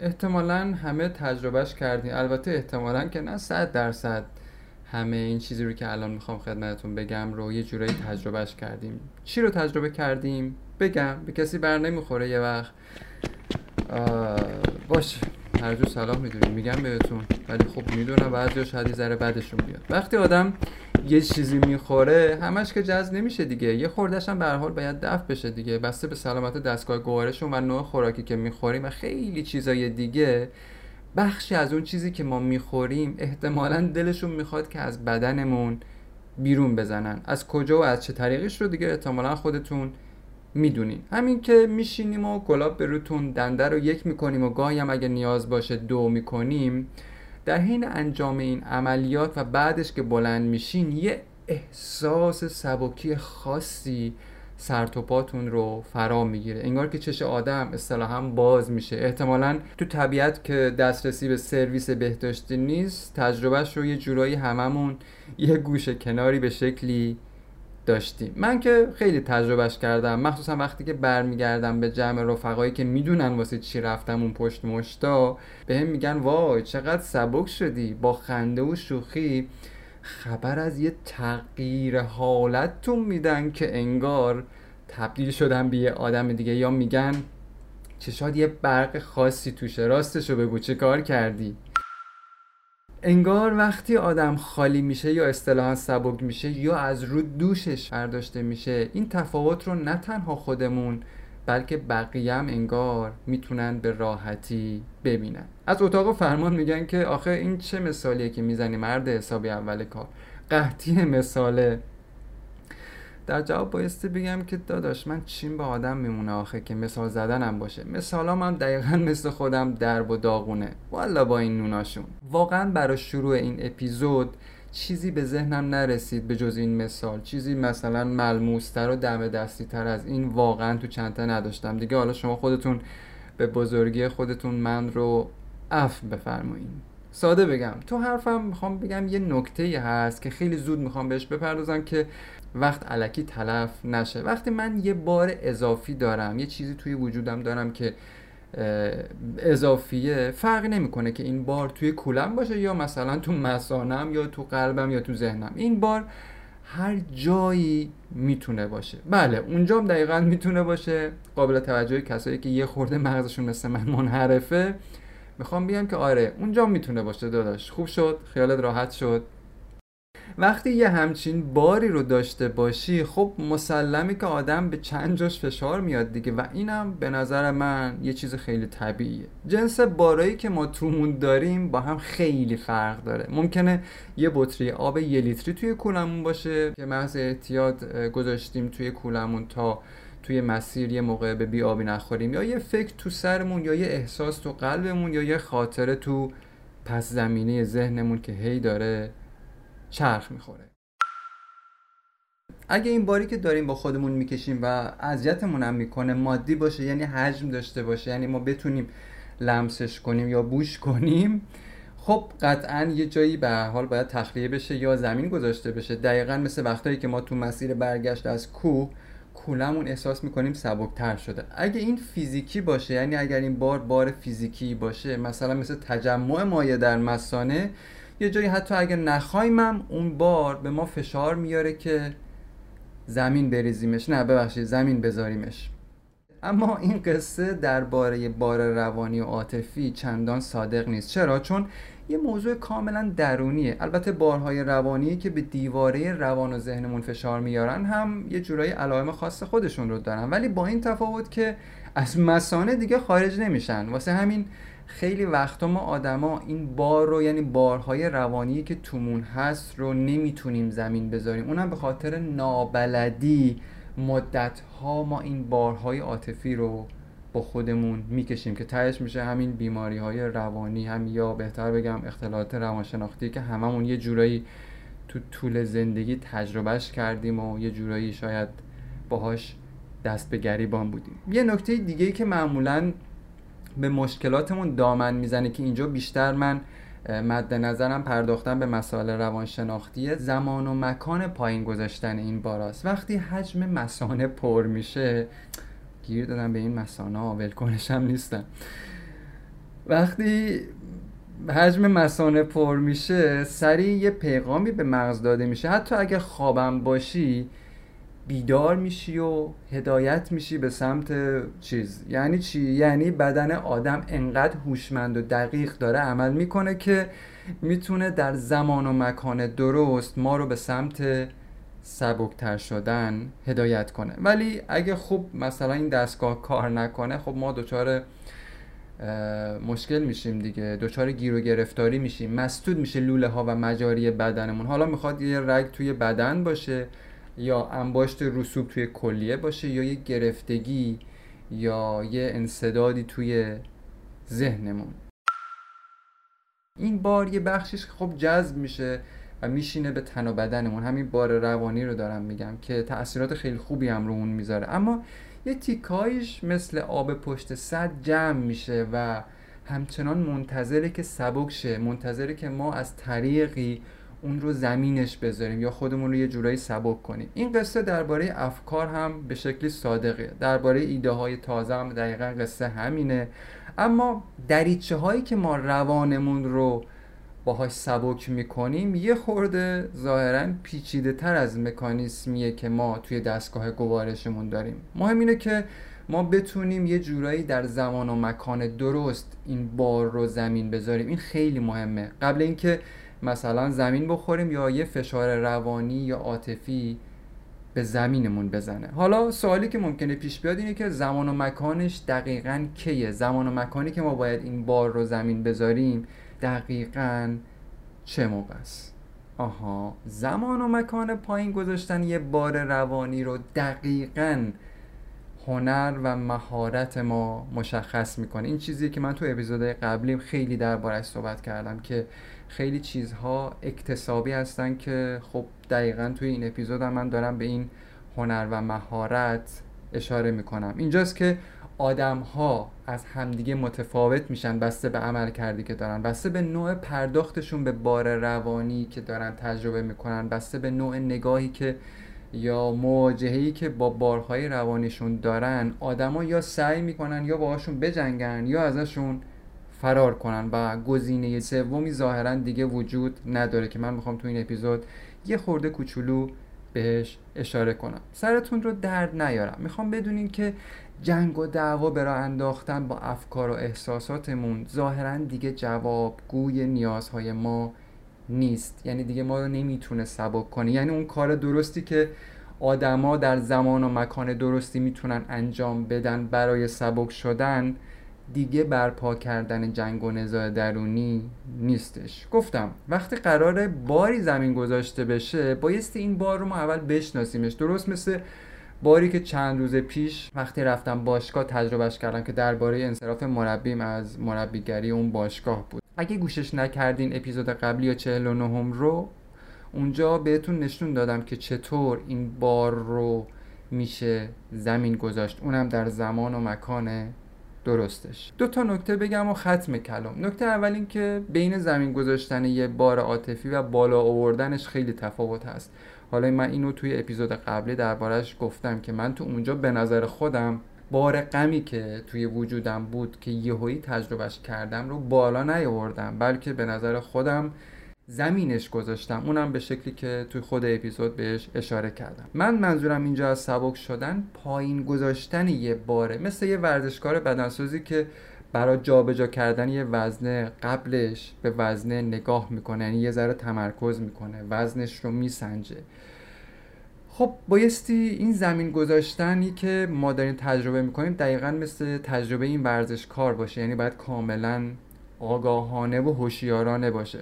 احتمالا همه تجربهش کردیم. البته احتمالا که نه صد درصد همه این چیزی رو که الان می‌خوام خدمتتون بگم رو یه جورایی تجربهش کردیم. چی رو تجربه کردیم؟ بگم. به کسی بر نمی‌خوره یه وقت. باشه. هر جو سلام می‌دونیم. میگم بهتون. ولی خب می‌دونم بعضی شاید ذره بعدشون بیاد وقتی آدم یه چیزی می‌خوره همش که جذب نمیشه دیگه. یه خوردش هم به حال باید دفع بشه دیگه. بسته به سلامت دستگاه گوارشون و نوع خوراکی که می‌خوریم و خیلی چیزای دیگه. بخشی از اون چیزی که ما می‌خوریم احتمالا دلشون می‌خواد که از بدنمون بیرون بزنن. از کجا و از چه طریقش رو دیگه احتمالا خودتون می‌دونین. همین که میشینیم و گلاب به روتون دنده رو یک می‌کنیم و گاهی هم اگه نیاز باشه دو می‌کنیم در حین انجام این عملیات و بعدش که بلند میشین یه احساس سبکی خاصی سرتوپاتون رو فرا می‌گیره. انگار که چش آدم اصطلاحا باز میشه. احتمالا تو طبیعت که دسترسی به سرویس بهداشتی نیست تجربهش رو یه جورایی هممون یه گوشه کناری به شکلی داشتیم. من که خیلی تجربهش کردم. مخصوصا وقتی که برمیگردم به جمع رفقایی که می‌دونن واسه چی رفتم اون پشت مشتا به هم میگن وای چقدر سبک شدی با خنده و شوخی. خبر از یه تغییر حالتتون میدن که انگار تبدیل شدن به یه آدم دیگه. یا میگن چشاد یه برق خاصی توشه راستشو بگو چه کار کردی؟ انگار وقتی آدم خالی میشه یا اصطلاحا سبک میشه یا از رو دوشش برداشته میشه این تفاوت رو نه تنها خودمون بلکه بقیه هم انگار می‌تونن به راحتی ببینن. از اتاق فرمان میگن که آخه این چه مثالیه که می‌زنی مرد حسابی اول کار؟ قحطی مثاله. در جواب بایستی بگم که داداش من چیم به آدم میمونه آخه که مثال زدنم باشه. مثالام هم دقیقا مثل خودم درب و داغونه. والا با این نوناشون. واقعا برای شروع این اپیزود چیزی به ذهنم نرسید به جز این مثال. چیزی مثلا ملموستر و دم دستی تر از این واقعا تو چندتا نداشتم. دیگه حالا شما خودتون به بزرگی خودتون من رو اف بفرمایید ساده بگم. تو حرفم می‌خوام بگم یه نکته هست که خیلی زود می‌خوام بهش بپردازم که وقت علکی تلف نشه. وقتی من یه بار اضافی دارم یه چیزی توی وجودم دارم که اضافیه فرق نمی‌کنه که این بار توی کولم باشه یا مثلا تو مسانم یا تو قلبم یا تو ذهنم. این بار هر جایی می‌تونه باشه. بله اونجام دقیقا می‌تونه باشه. قابل توجه کسایی که یه خورده مغزشون مثل من منحرفه. می‌خوام بگم که آره اونجا می‌تونه باشه داداش. خوب شد خیالت راحت شد. وقتی یه همچین باری رو داشته باشی خب مسلمه که آدم به چند جاش فشار میاد دیگه و اینم به نظر من یه چیز خیلی طبیعیه. جنس بارایی که ما تومون داریم با هم خیلی فرق داره. ممکنه یه بطری آب یه لیتری توی کولمون باشه که محض احتیاط گذاشتیم توی کولمون تا توی مسیر یه موقع به بی آبی نخوریم یا یه فکر تو سرمون یا یه احساس تو قلبمون یا یه خاطره تو پس زمینه ذهنمون که هی داره چرخ می‌خوره. اگه این باری که داریم با خودمون می‌کشیم و اذیتمون هم می‌کنه مادی باشه یعنی حجم داشته باشه یعنی ما بتونیم لمسش کنیم یا بوش کنیم خب قطعا یه جایی به حال باید تخلیه بشه یا زمین گذاشته بشه. دقیقا مثل وقتایی که ما تو مسیر برگشت از کوه کولمون احساس می‌کنیم سبکتر شده. اگه این فیزیکی باشه یعنی اگر این بار بار فیزیکی باشه مثلا مثل تجمع مایه در مسانه یه جایی حتی اگه نخوایمم اون بار به ما فشار میاره که زمین بریزیمش. نه ببخشید زمین بذاریمش. اما این قصه درباره بار روانی و عاطفی چندان صادق نیست. چرا؟ چون یه موضوع کاملا درونیه. البته بارهای روانی که به دیواره روان و ذهنمون فشار میارن هم یه جورایی علائم خاص خودشون رو دارن. ولی با این تفاوت که از مسانه دیگه خارج نمیشن. واسه همین خیلی وقتا ما آدما این بار رو یعنی بارهای روانی که تومون هست رو نمی‌تونیم زمین بذاریم. اونم به خاطر نابلدی مدت ها ما این بارهای عاطفی رو با خودمون می‌کشیم که تهش میشه همین بیماری های روانی هم یا بهتر بگم اختلالات روانشناختی که هممون یه جورایی تو طول زندگی تجربهش کردیم و یه جورایی شاید باهاش دست به گریبان بودیم. یه نکته دیگه ای که معمولا به مشکلاتمون دامن می‌زنه که اینجا بیشتر من مد نظرم پرداختن به مسائل روانشناختی زمان و مکان پایین گذاشتن این باراست. وقتی حجم مسانه پر میشه گیر دادم به این مسانه ول کنشم نیستم. وقتی حجم مسانه پر میشه سریع یه پیغامی به مغز داده میشه. حتی اگه خوابم باشی بیدار میشی و هدایت میشی به سمت چیز. یعنی چی؟ یعنی بدن آدم انقدر هوشمند و دقیق داره عمل می‌کنه که می‌تونه در زمان و مکان درست ما رو به سمت سبکتر شدن هدایت کنه. ولی اگه خوب مثلا این دستگاه کار نکنه خب ما دچار مشکل میشیم دیگه. دچار گیر و گرفتاری میشیم. مسدود میشه لوله ها و مجاری بدنمون. حالا می‌خواد یه رگ توی بدن باشه. یا انباشت رسوب توی کلیه باشه یا یه گرفتگی یا یه انصدادی توی ذهنمون. این بار یه بخشش خب جذب میشه و میشینه به تن و بدنمون. همین بار روانی رو دارم میگم که تاثیرات خیلی خوبی هم رو اون می‌ذاره. اما یه تیکایش مثل آب پشت صد جمع میشه و همچنان منتظره که سبک شه منتظره که ما از طریقی اون رو زمینش بذاریم یا خودمون رو یه جورایی سبک کنیم. این قصه درباره افکار هم به شکلی صادقه. درباره ایده های تازه هم دقیقا قصه همینه. اما دریچه هایی که ما روانمون رو باهاش سبک می‌کنیم یه خورده ظاهرا پیچیده تر از مکانیسمیه که ما توی دستگاه گوارشمون داریم. مهم اینه که ما بتونیم یه جورایی در زمان و مکان درست این بار رو زمین بذاریم. این خیلی مهمه. قبل اینکه مثلا زمین بخوریم یا یه فشار روانی یا عاطفی به زمینمون بزنه. حالا سوالی که ممکنه پیش بیاد اینه که زمان و مکانش دقیقا کیه؟ زمان و مکانی که ما باید این بار رو زمین بذاریم دقیقا چه موقع است؟ آها زمان و مکان پایین گذاشتن یه بار روانی رو دقیقا هنر و مهارت ما مشخص می‌کنه. این چیزی که من تو اپیزود قبلیم خیلی دربارش صحبت کردم که خیلی چیزها اکتسابی هستن که خب دقیقا توی این اپیزود هم من دارم به این هنر و مهارت اشاره می‌کنم. اینجاست که آدم ها از همدیگه متفاوت میشن بسته به عمل کردی که دارن بسته به نوع پرداختشون به بار روانی که دارن تجربه می‌کنن بسته به نوع نگاهی که یا مواجههی که با بارهای روانیشون دارن آدما یا سعی می‌کنن یا باهاشون بجنگن یا ازشون فرار کنن و گزینه سومی ظاهرا دیگه وجود نداره که من می‌خوام تو این اپیزود یه خورده کوچولو بهش اشاره کنم. سرتون رو درد نیارم. می‌خوام بدونین که جنگ و دعوا برا انداختن با افکار و احساساتمون ظاهرا دیگه جواب گوی نیازهای ما نیست. یعنی دیگه ما رو نمی‌تونه سبک کنه. یعنی اون کار درستی که آدما در زمان و مکان درستی می‌تونن انجام بدن برای سبک شدن دیگه برپا کردن جنگ و نزاع درونی نیستش. گفتم وقتی قرار باری زمین گذاشته بشه بایستی این بار رو ما اول بشناسیمش. درست مثل باری که چند روز پیش وقتی رفتم باشگاه تجربهش کردم که درباره انصراف مربیم از مربیگری اون باشگاه بود. اگه گوشش نکردین اپیزود قبلی یا 49 رو اونجا بهتون نشون دادم که چطور این بار رو میشه زمین گذاشت. اونم در زمان و مکان درستش. دو تا نکته بگم و ختم کلام. نکته اول این که بین زمین گذاشتن یه بار عاطفی و بالا آوردنش خیلی تفاوت هست. حالا من اینو توی اپیزود قبلی دربارش گفتم که من تو اونجا به نظر خودم بار غمی که توی وجودم بود که یهویی تجربهش کردم رو بالا نیاوردم بلکه به نظر خودم زمینش گذاشتم. اونم به شکلی که توی خود اپیزود بهش اشاره کردم. من منظورم اینجا از سبک شدن پایین گذاشتن یه باره مثل یه ورزشکار بدنسازی که برای جابجا کردن یه وزنه قبلش به وزنه نگاه می‌کنه یعنی یه ذره تمرکز می‌کنه وزنش رو میسنجه. خب بایستی این زمین گذاشتنی که ما داریم تجربه می‌کنیم دقیقا مثل تجربه این ورزشکار باشه. یعنی باید کاملا آگاهانه و هوشیارانه باشه.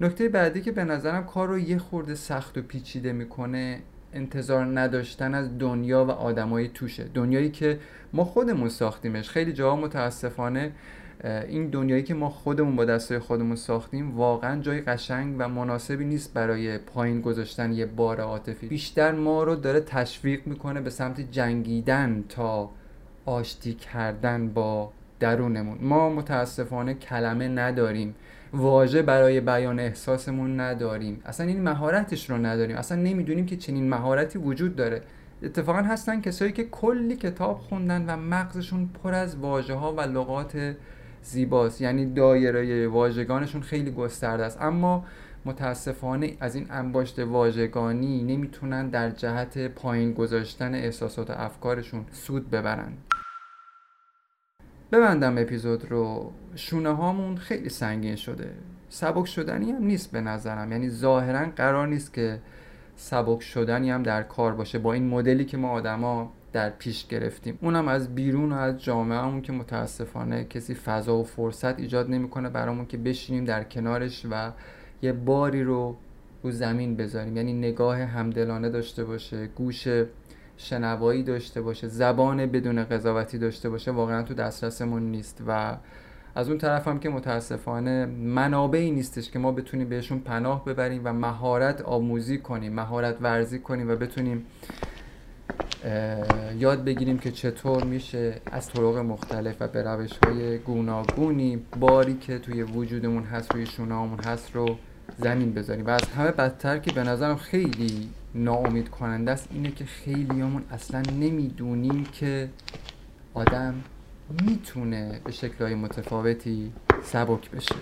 نکته بعدی که به نظرم کار رو یه خورده سخت و پیچیده می‌کنه انتظار نداشتن از دنیا و آدمای توشه. دنیایی که ما خودمون ساختیمش. خیلی جاها متاسفانه این دنیایی که ما خودمون با دستای خودمون ساختیم واقعا جای قشنگ و مناسبی نیست برای پایین گذاشتن یه بار عاطفی. بیشتر ما رو داره تشویق می‌کنه به سمت جنگیدن تا آشتی کردن با درونمون. ما متاسفانه کلمه نداریم. واژه برای بیان احساسمون نداریم. اصلا این مهارتش رو نداریم. اصلا نمی‌دونیم که چنین مهارتی وجود داره. اتفاقا هستن کسایی که کلی کتاب خوندن و مغزشون پر از واژه ها و لغات زیباست. یعنی دایره واژگانشون خیلی گسترده است. اما متاسفانه از این انباشت واژگانی نمی‌تونن در جهت پایین گذاشتن احساسات و افکارشون سود ببرن. ببندم اپیزود رو. شونه هامون خیلی سنگین شده. سبک شدنی هم نیست به نظرم. یعنی ظاهرا قرار نیست که سبک شدنی هم در کار باشه با این مدلی که ما آدما در پیش گرفتیم. اونم از بیرون و از جامعهمون که متاسفانه کسی فضا و فرصت ایجاد نمی‌کنه برامون که بشینیم در کنارش و یه باری رو رو زمین بذاریم. یعنی نگاه همدلانه داشته باشه گوش شنوایی داشته باشه زبان بدون قضاوتی داشته باشه واقعا تو دسترسمون نیست. و از اون طرف هم که متاسفانه منابعی نیستش که ما بتونیم بهشون پناه ببریم و مهارت آموزی کنیم مهارت ورزی کنیم و بتونیم یاد بگیریم که چطور میشه از طرق مختلف و به روش های گوناگونی باری که توی وجودمون هست روی شونهامون هست رو زمین بذاریم. و از همه بدتر که به نظرم خیلی ناامید کننده است اینه که خیلیامون اصلا نمی‌دونیم که آدم می‌تونه به شکلهای متفاوتی سبک بشه.